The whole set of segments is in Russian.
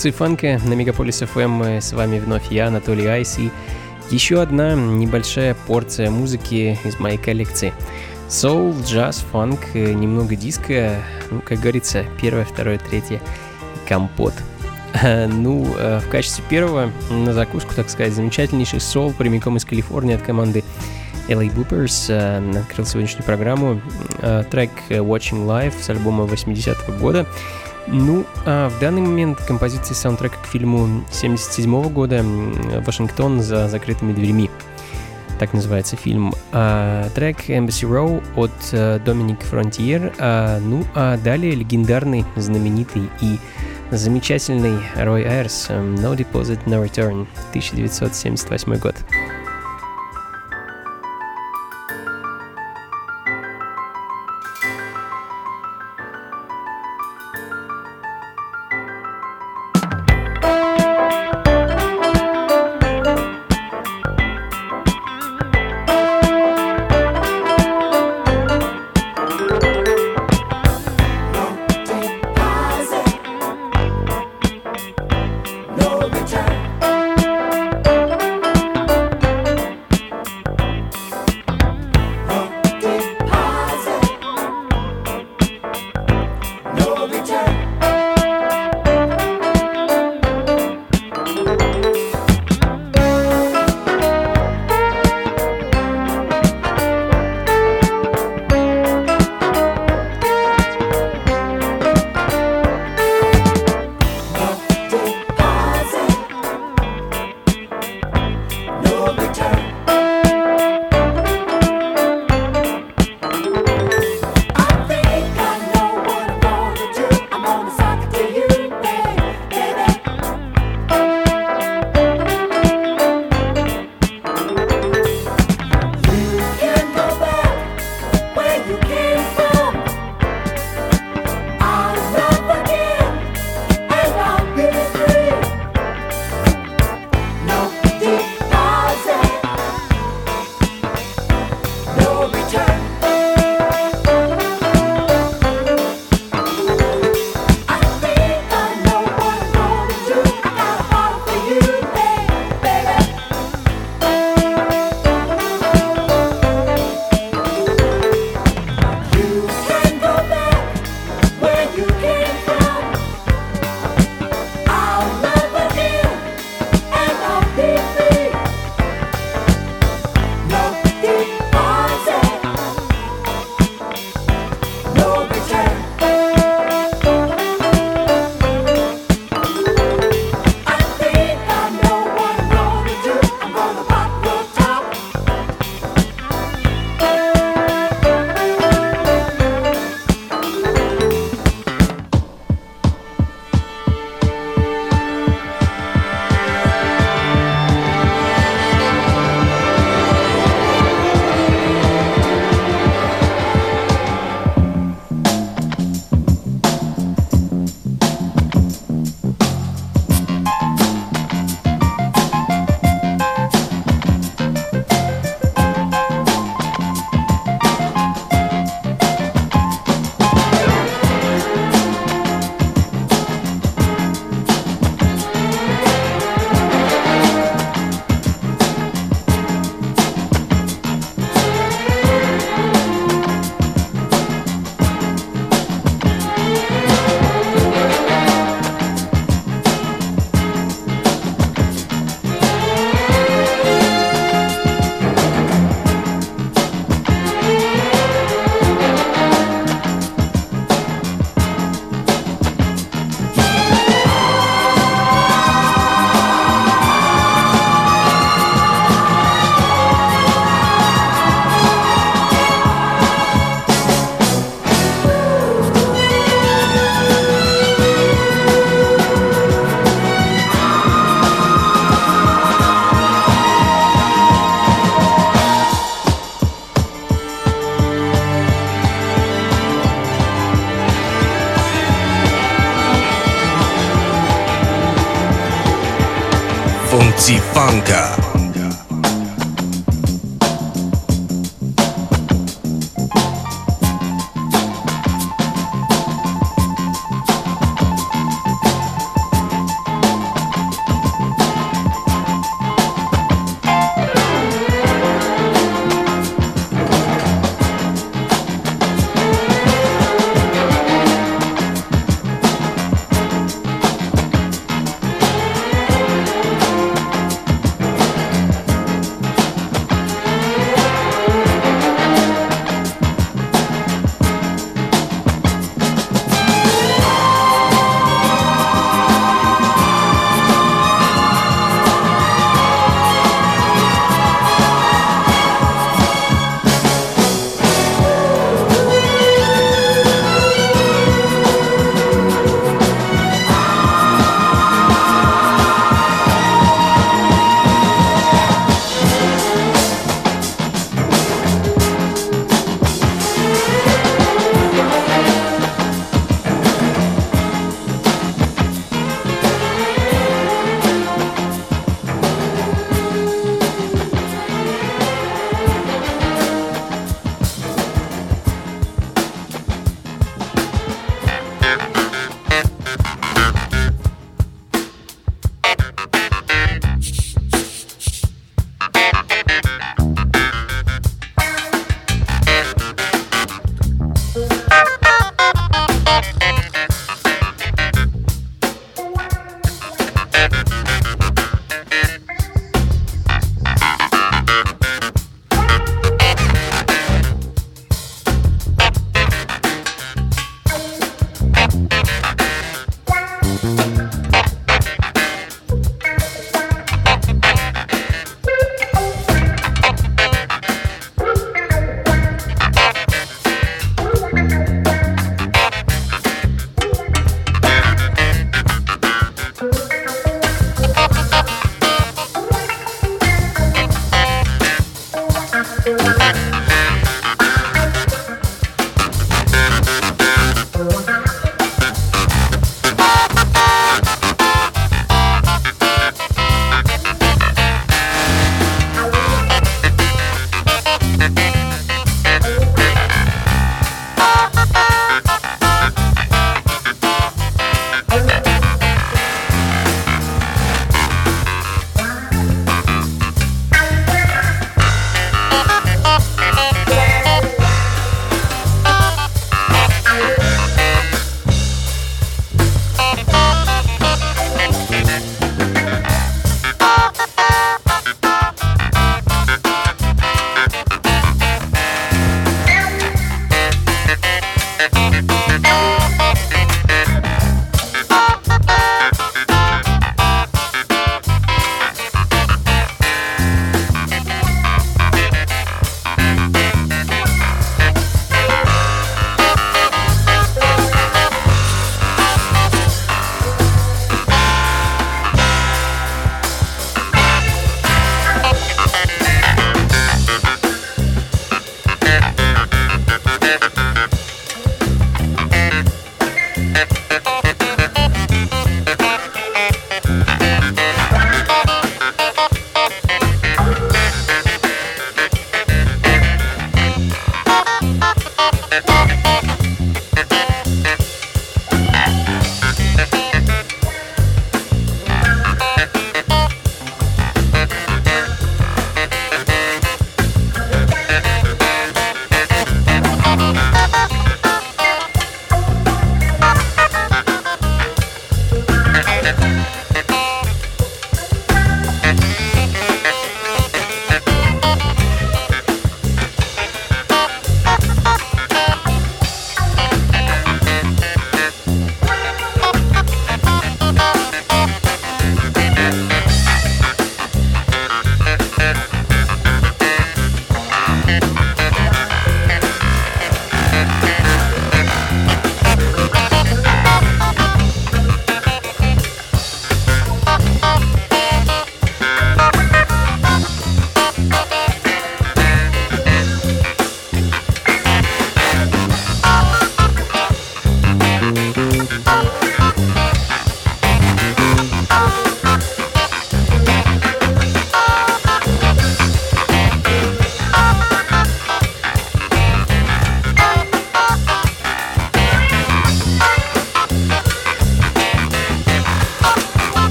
Функции фанка на Мегаполис FM с вами вновь я, Анатолий Айс, и еще одна небольшая порция музыки из моей коллекции. Soul, джаз, фанк, немного диска, ну, как говорится, первое, второе, третье, компот. Ну, в качестве первого, на закуску, так сказать, замечательнейший сол прямиком из Калифорнии от команды LA Boopers открыл сегодняшнюю программу трек Watching Live с альбома 80-го года. Ну, а в данный момент композиции саундтрека к фильму 77 года «Вашингтон за закрытыми дверьми». Так называется фильм. А, трек Embassy Row от Доминик Фронтьер. А, ну, а далее легендарный, знаменитый и замечательный Рой Айрс «No Deposit, No Return» 1978 год.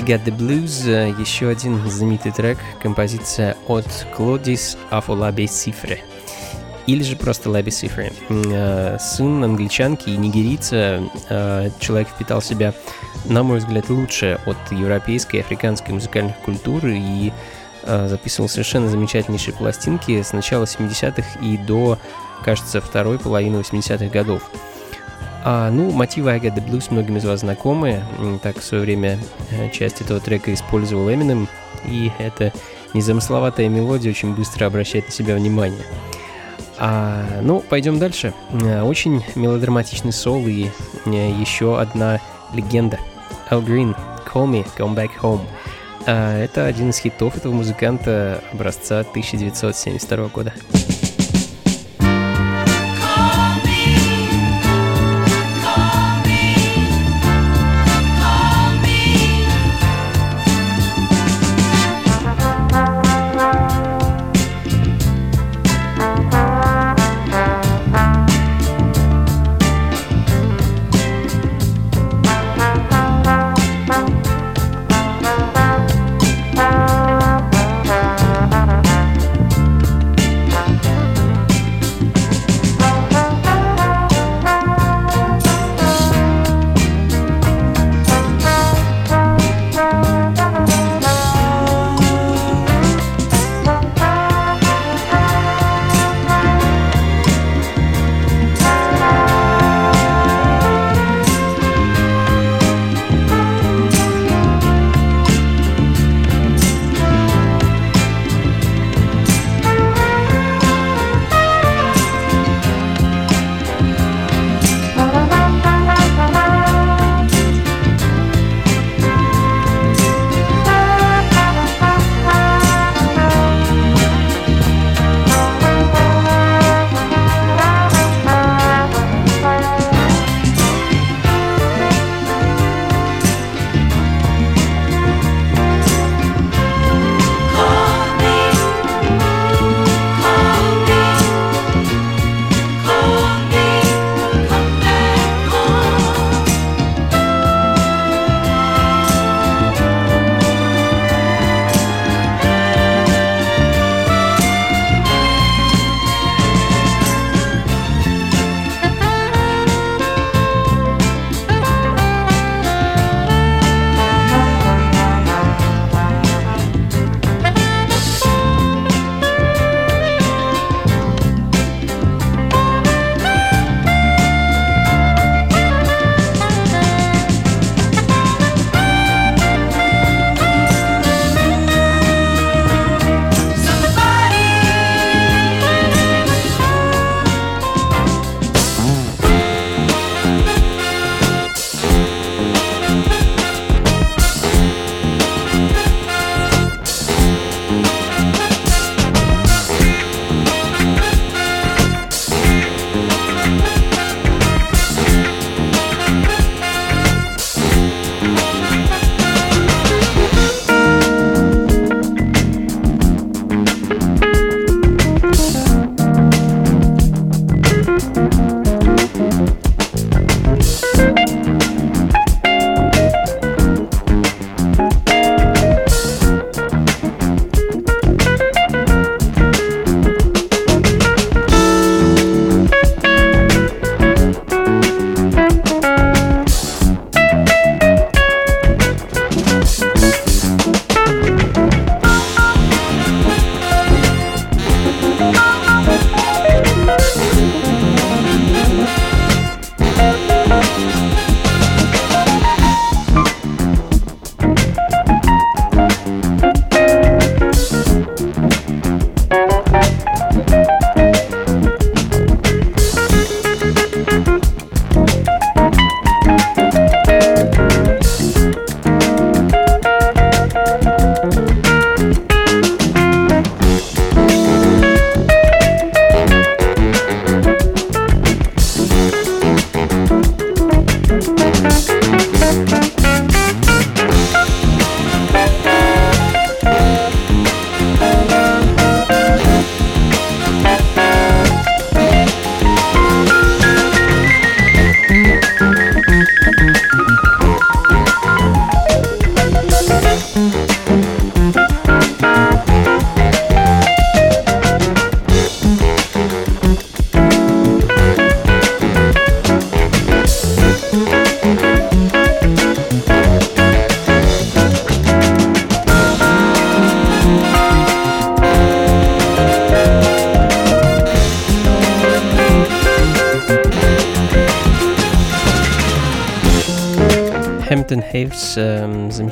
I Got The Blues, э, еще один знаменитый трек, композиция от Клодис Афолаби Сифре. Или же просто Лаби Сифре. Э, сын англичанки и нигерийца, э, человек впитал себя, на мой взгляд, лучше от европейской и африканской музыкальных культур и записывал совершенно замечательнейшие пластинки с начала 70-х и до, кажется, второй половины 80-х годов. А, ну, мотивы I Got The Blues многим из вас знакомы. Так в свое время э, часть этого трека использовал Eminem, и эта незамысловатая мелодия очень быстро обращает на себя внимание. А, ну, пойдем дальше. Э, очень мелодраматичный сол и э, еще одна легенда. Al Green, Call Me, Come Back Home. А, это один из хитов этого музыканта образца 1972 года.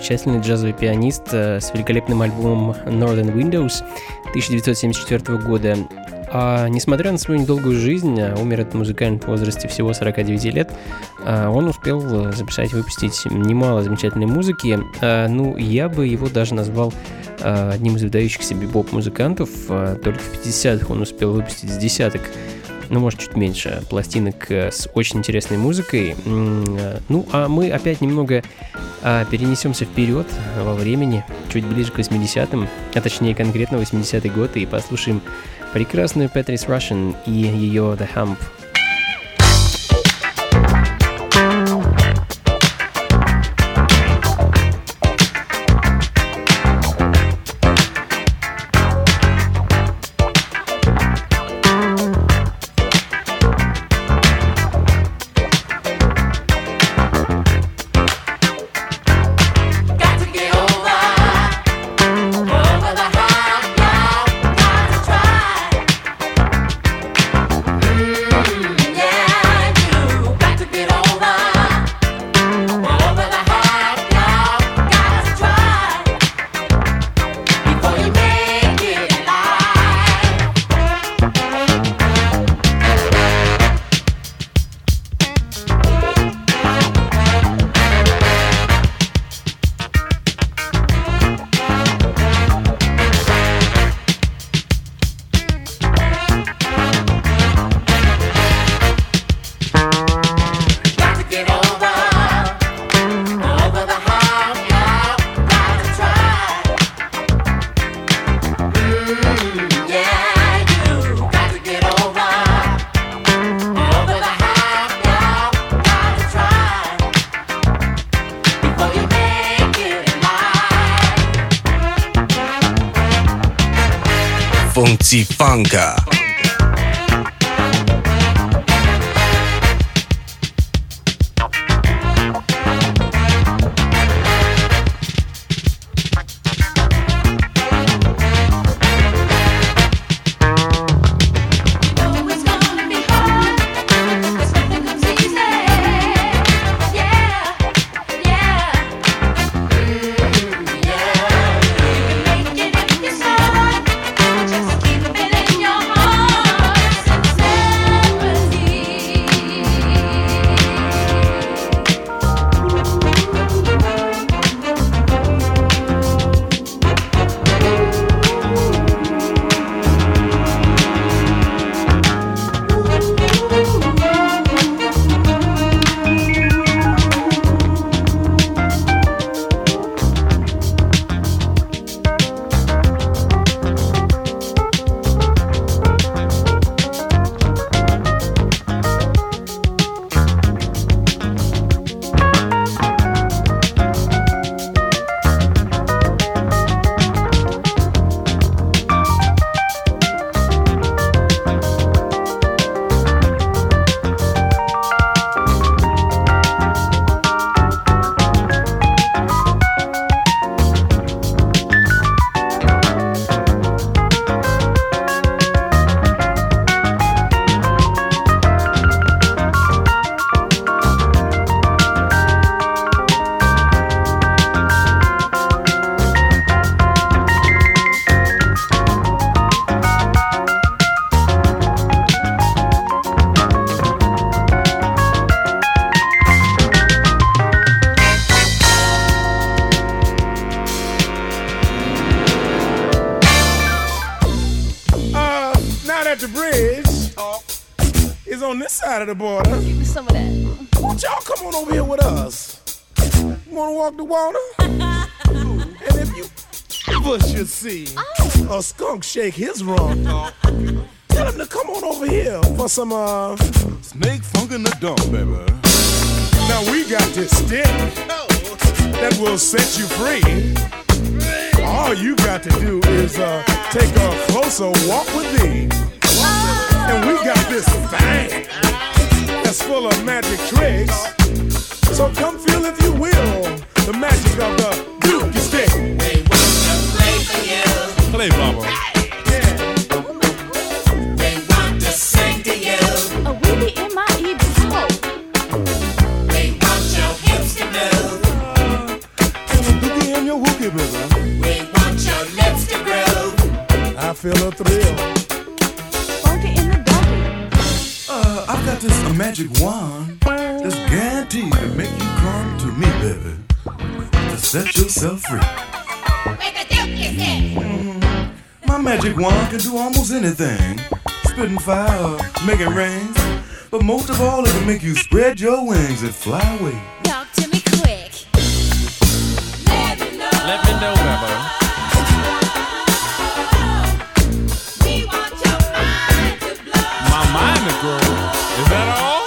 Замечательный джазовый пианист э, с великолепным альбомом Northern Windows 1974 года. А несмотря на свою недолгую жизнь, а умер от музыкальном возрасте всего 49 лет, а, он успел записать и выпустить немало замечательной музыки. А, ну, я бы его даже назвал одним из выдающихся бибоп-музыкантов. Только в 50-х он успел выпустить с десяток ну, может, чуть меньше, пластинок э, с очень интересной музыкой. Э, ну, а мы опять немного а, перенесемся вперед во времени, чуть ближе к 80-м, а точнее конкретно 80-й год, и послушаем прекрасную Петрис Russian и ее The Hump side of the border. Give me some of that. Won't y'all come on over here with us? You wanna walk the water? and if you ever should see oh. a skunk shake his rump, tell him to come on over here for some uh snake funk in the dump, baby. Now we got this stick that will set you free. All you got to do is uh, take a closer walk with me. And we got this thing that's full of magic tricks. So come feel, if you will, the magic of the Dookie Stick. Play for you. Play, Baba. Yeah. They want to sing to you. A weeby in my ear, They want your hips to move. And a dookie in your wookie, baby. We want your lips to groove. I feel a thrill. Got this a magic wand that's guaranteed to make you come to me, baby. To set yourself free. Mm-hmm. My magic wand can do almost anything. Spitting fire, making rain. But most of all, it can make you spread your wings and fly away. Talk to me quick. Let me know. Let me know, Bebo. We is that all?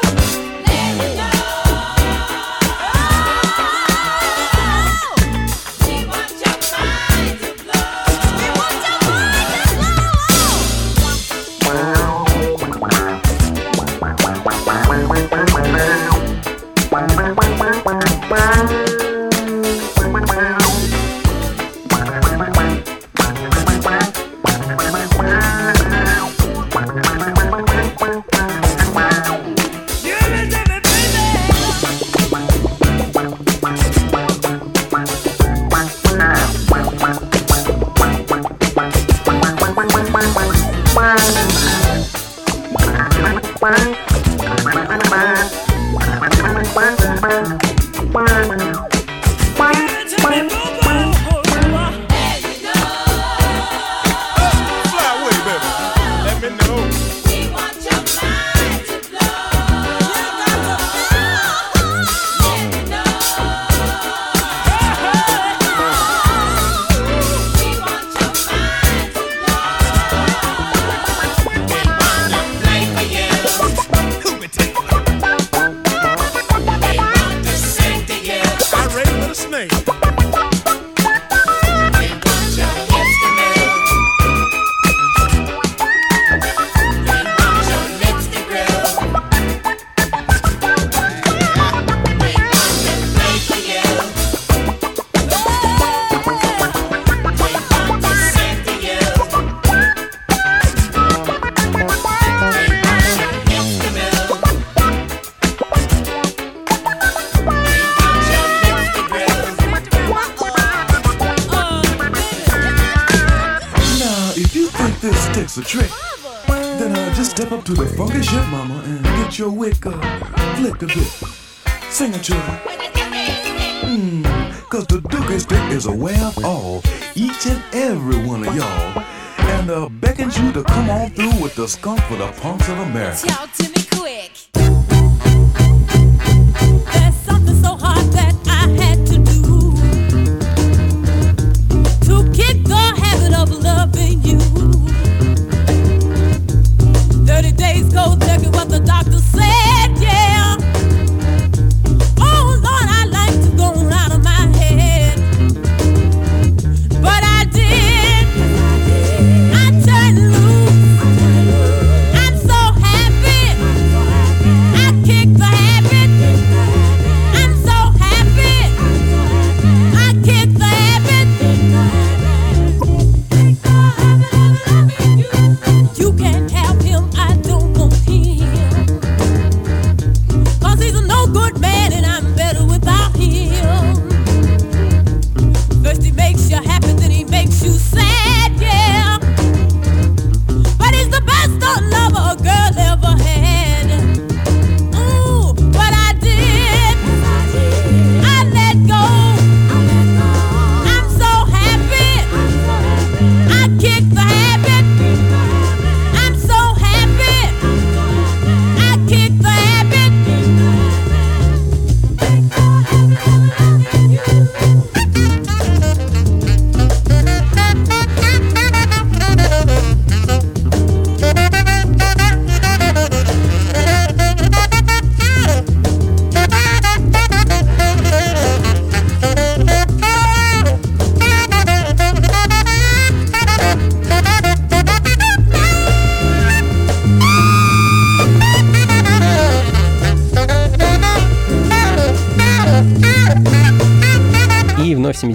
Remember. Talk to me quick.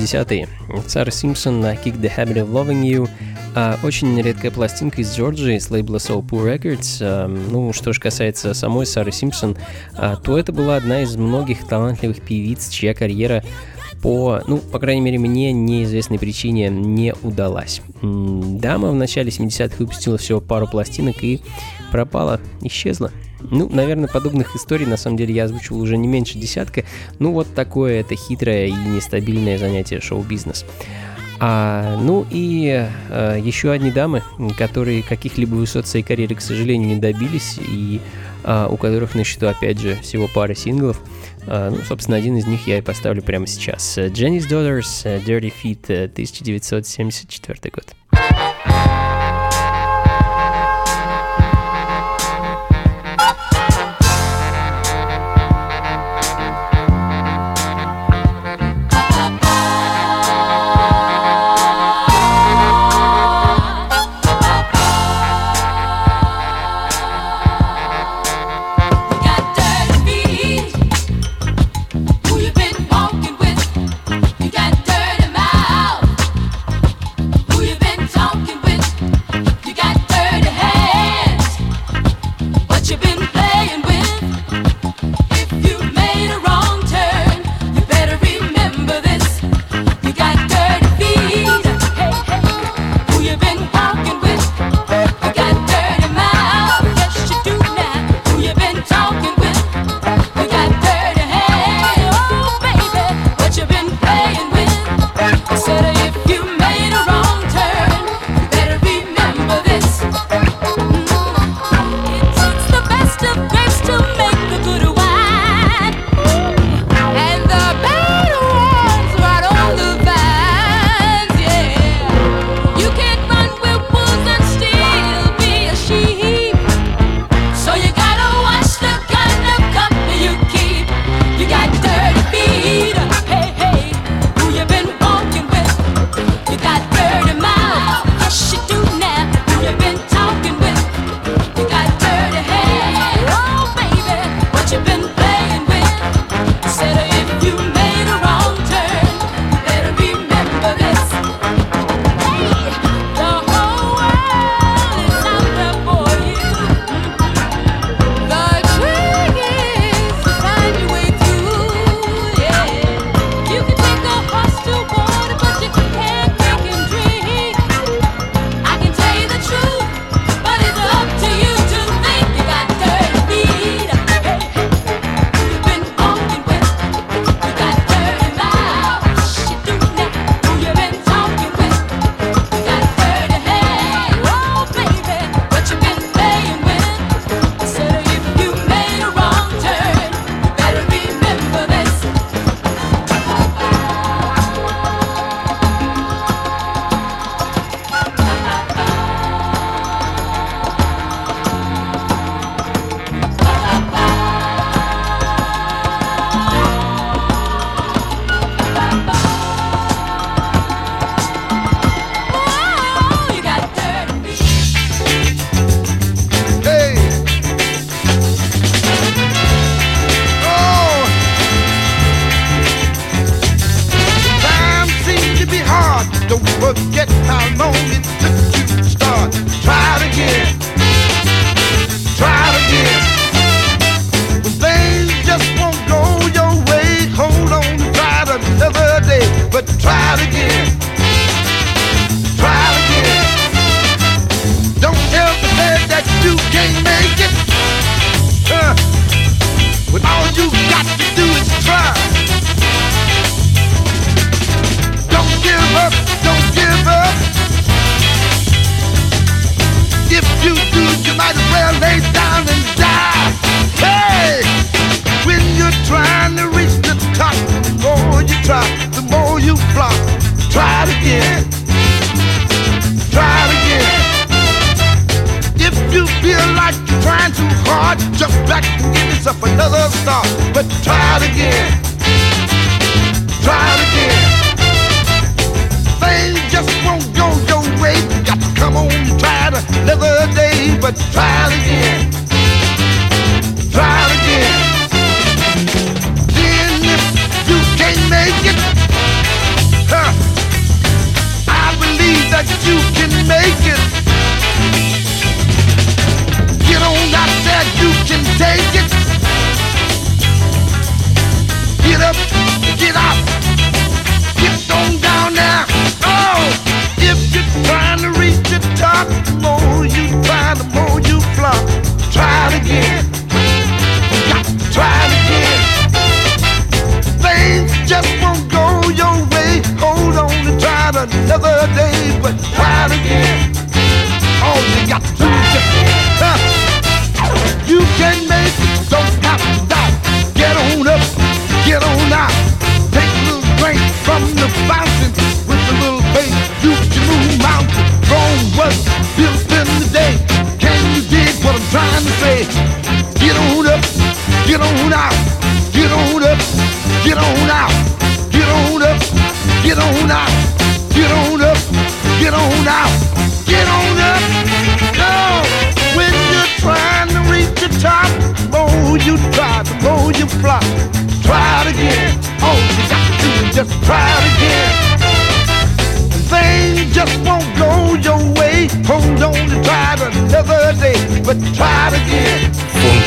70-е. Симпсон на Kick the Habit of Loving You. А очень редкая пластинка из Джорджии с лейбла Soul Poor Records. А, ну, что же касается самой Сары Симпсон, а, то это была одна из многих талантливых певиц, чья карьера по, ну, по крайней мере, мне неизвестной причине не удалась. Дама в начале 70-х выпустила всего пару пластинок и пропала, исчезла. Ну, наверное, подобных историй, на самом деле, я озвучил уже не меньше десятка. Ну, вот такое это хитрое и нестабильное занятие шоу-бизнес. А, ну и а, еще одни дамы, которые каких-либо высот своей карьеры, к сожалению, не добились, и а, у которых на счету, опять же, всего пара синглов. А, ну, собственно, один из них я и поставлю прямо сейчас. "Jenny's Daughters, э, Dirty Feet, э, 1974 год.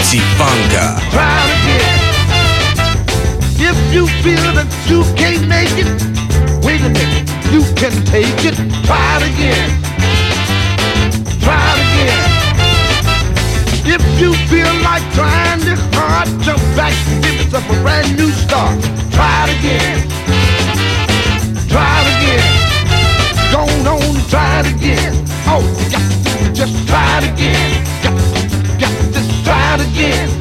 Funky Funka. Try it again. If you feel that you can't make it, wait a minute, you can take it. Try it again. Try it again. If you feel like trying this hard, jump back and give yourself a brand new start. Try it again. Try it again. Go on try it again. Oh, to just try it again out again.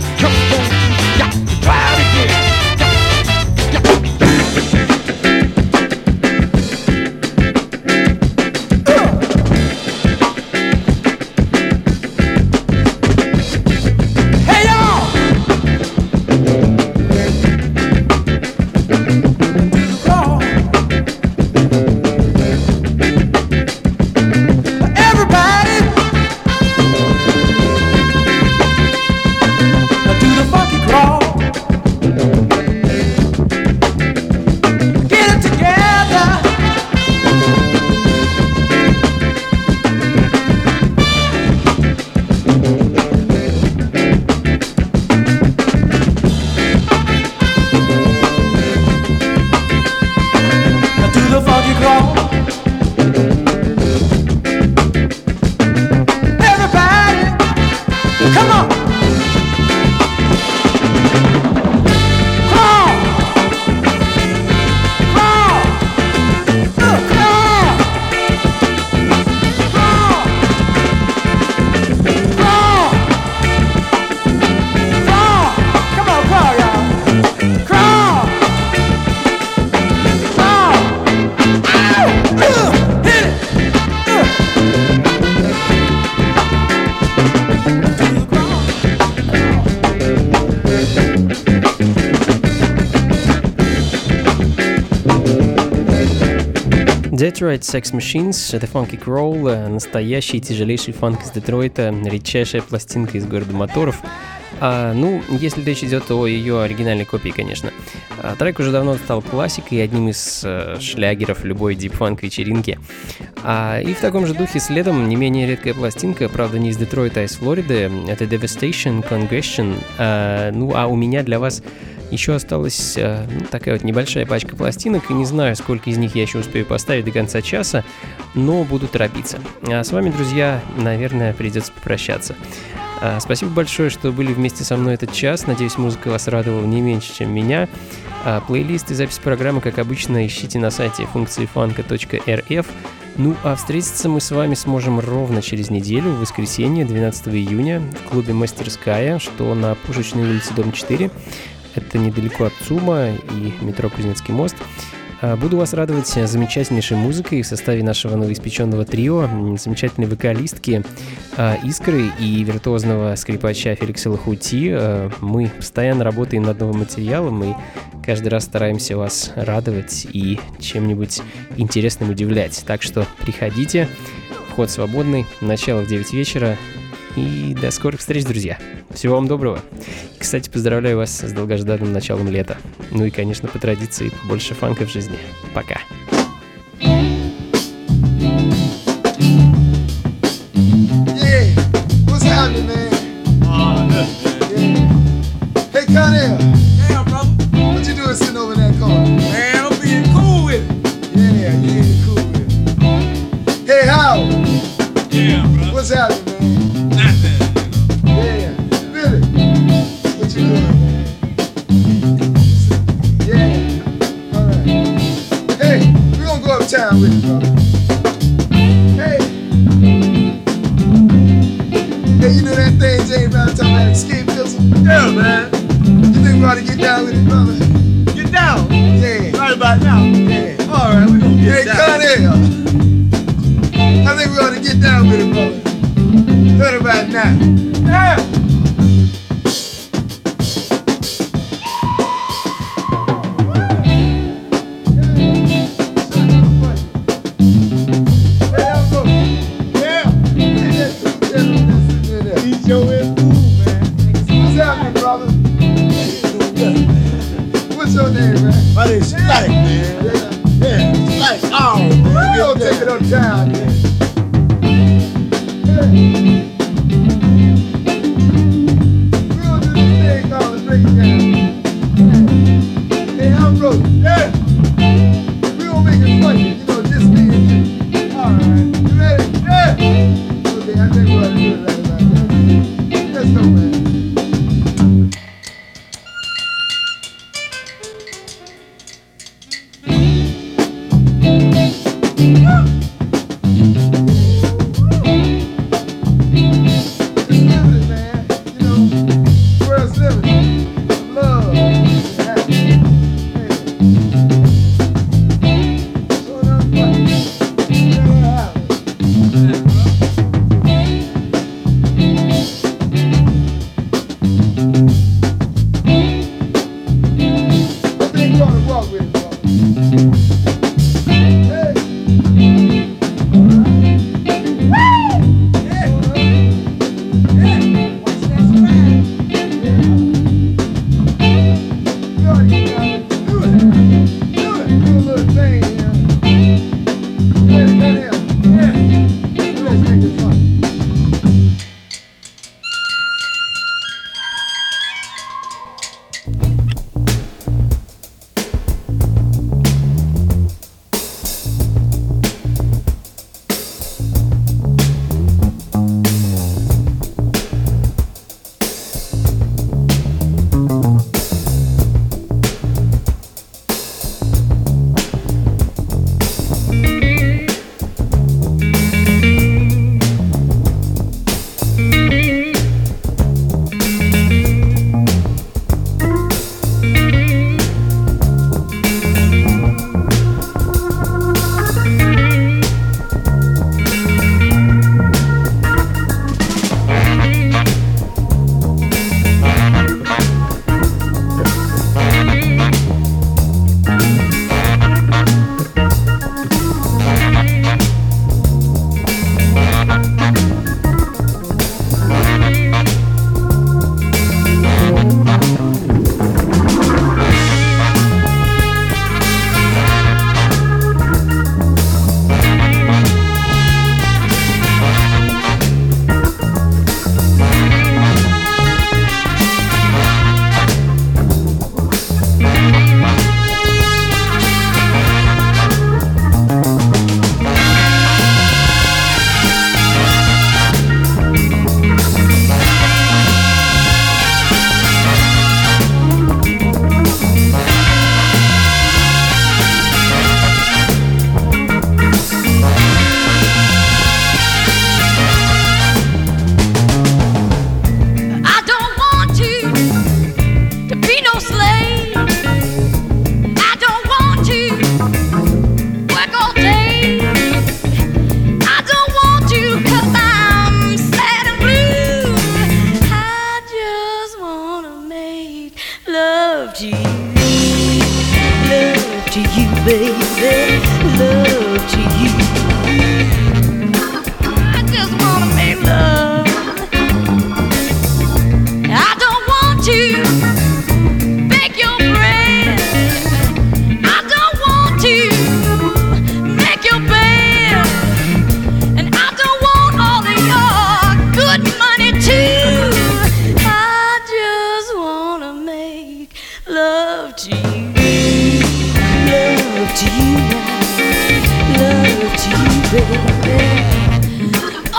Detroit Sex Machines, это Funky Crawl, э, настоящий тяжелейший фанк из Детройта, редчайшая пластинка из города моторов. А, ну, если речь идет о ее оригинальной копии, конечно. А, трек уже давно стал классикой и одним из э, шлягеров любой дипфанк вечеринки. А, и в таком же духе следом не менее редкая пластинка, правда не из Детройта, а из Флориды. Это Devastation Congestion. А, ну, а у меня для вас еще осталась э, такая вот небольшая пачка пластинок, и не знаю, сколько из них я еще успею поставить до конца часа, но буду торопиться. А с вами, друзья, наверное, придется попрощаться. А, Спасибо большое, что были вместе со мной этот час. Надеюсь, музыка вас радовала не меньше, чем меня. А, Плейлист и запись программы, как обычно, ищите на сайте функции фанка.рф. Ну а встретиться мы с вами сможем ровно через неделю, в воскресенье, 12 июня, в клубе «Мастерская», что на Пушечной улице, дом 4. Это недалеко от ЦУМа и метро Кузнецкий мост. А, Буду вас радовать замечательнейшей музыкой в составе нашего новоиспеченного трио, замечательной вокалистки а, Искры и виртуозного скрипача Феликса Лохути. А, Мы постоянно работаем над новым материалом и каждый раз стараемся вас радовать и чем-нибудь интересным удивлять. Так что приходите, вход свободный, начало в 9 вечера. И до скорых встреч, друзья. Всего вам доброго. И, кстати, поздравляю вас с долгожданным началом лета. Ну и, конечно, по традиции, побольше фанка в жизни. Пока. Yeah, Ei!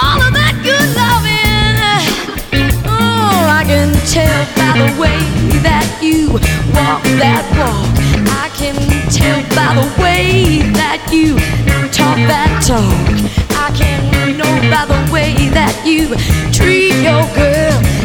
All of that good loving. Oh, I can tell by the way that you walk that walk. I can tell by the way that you talk that talk. I can know by the way that you treat your girl.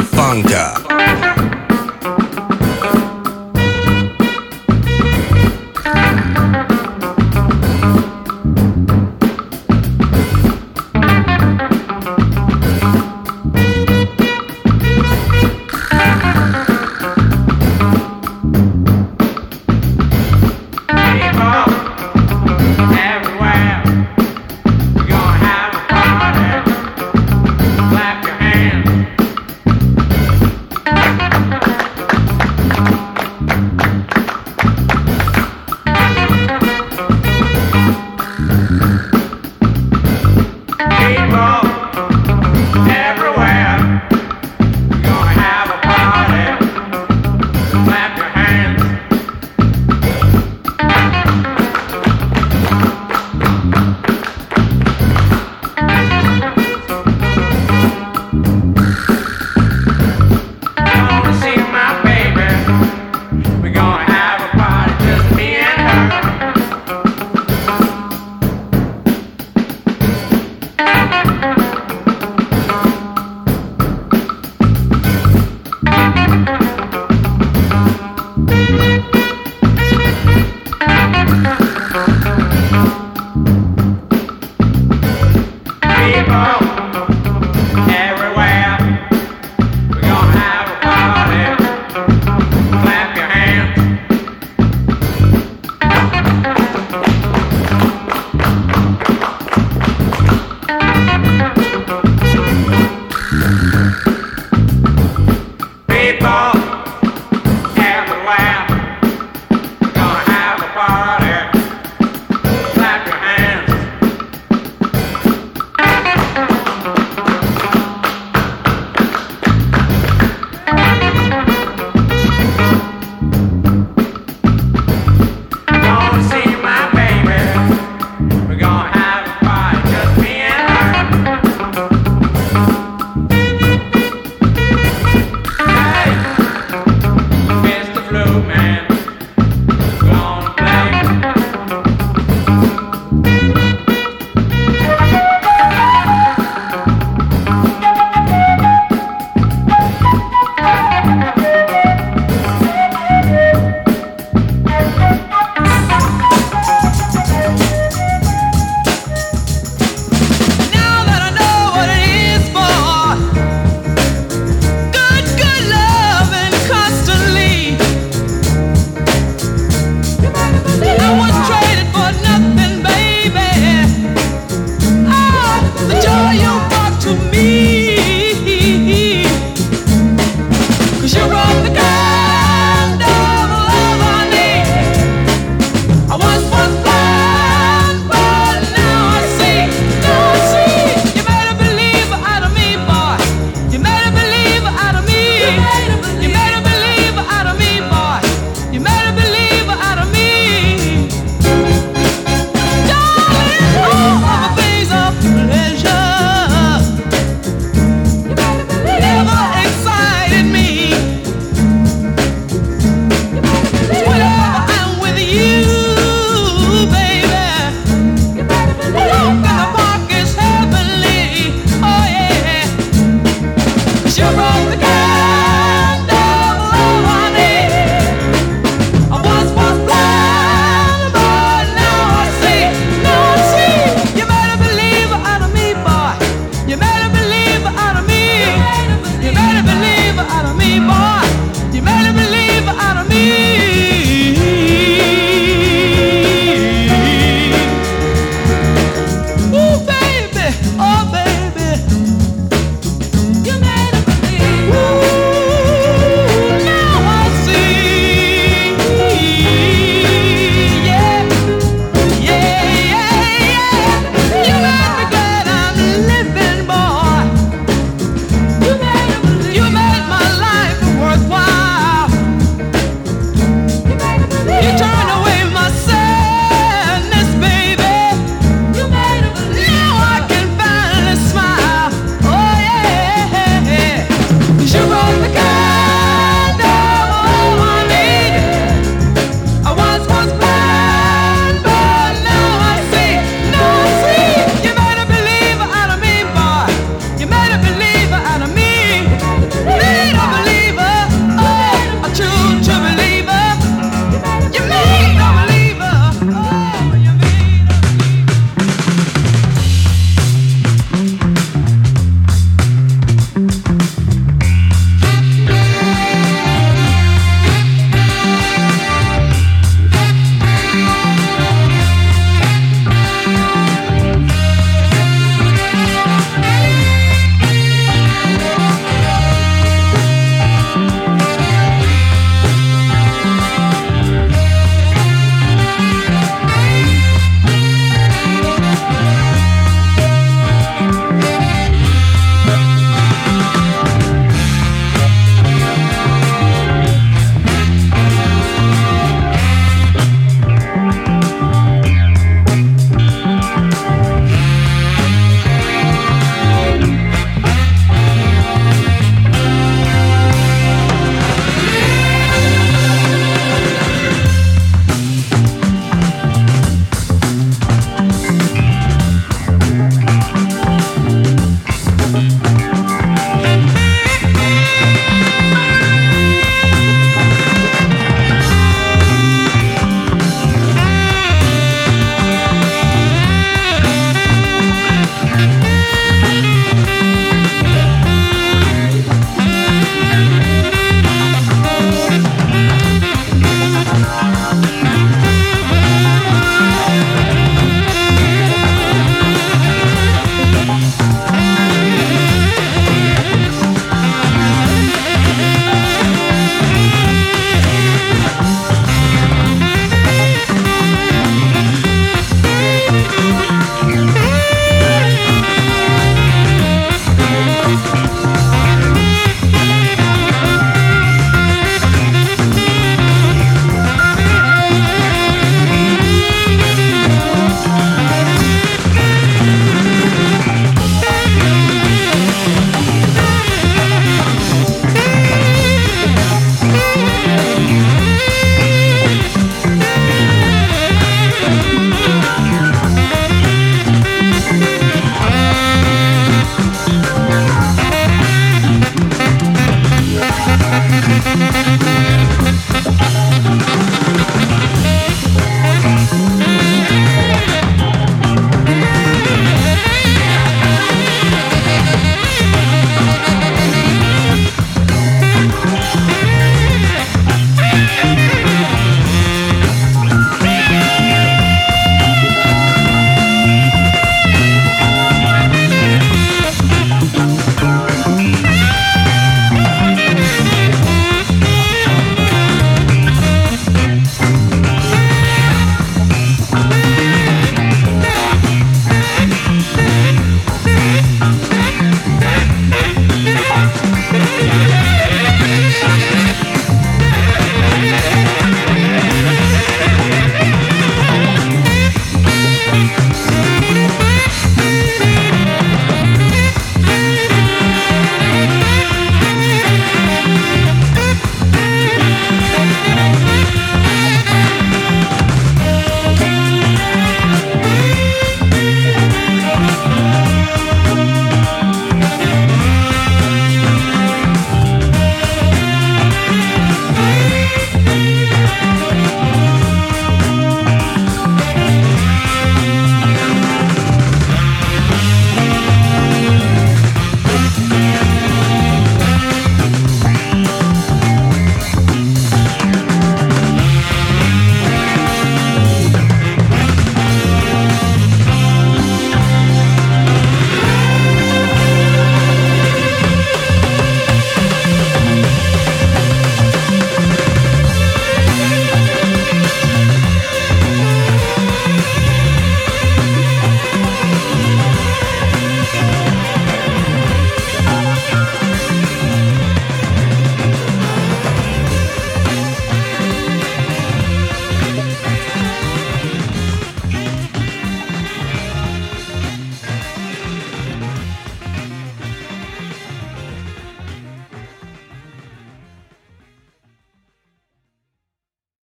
Funka.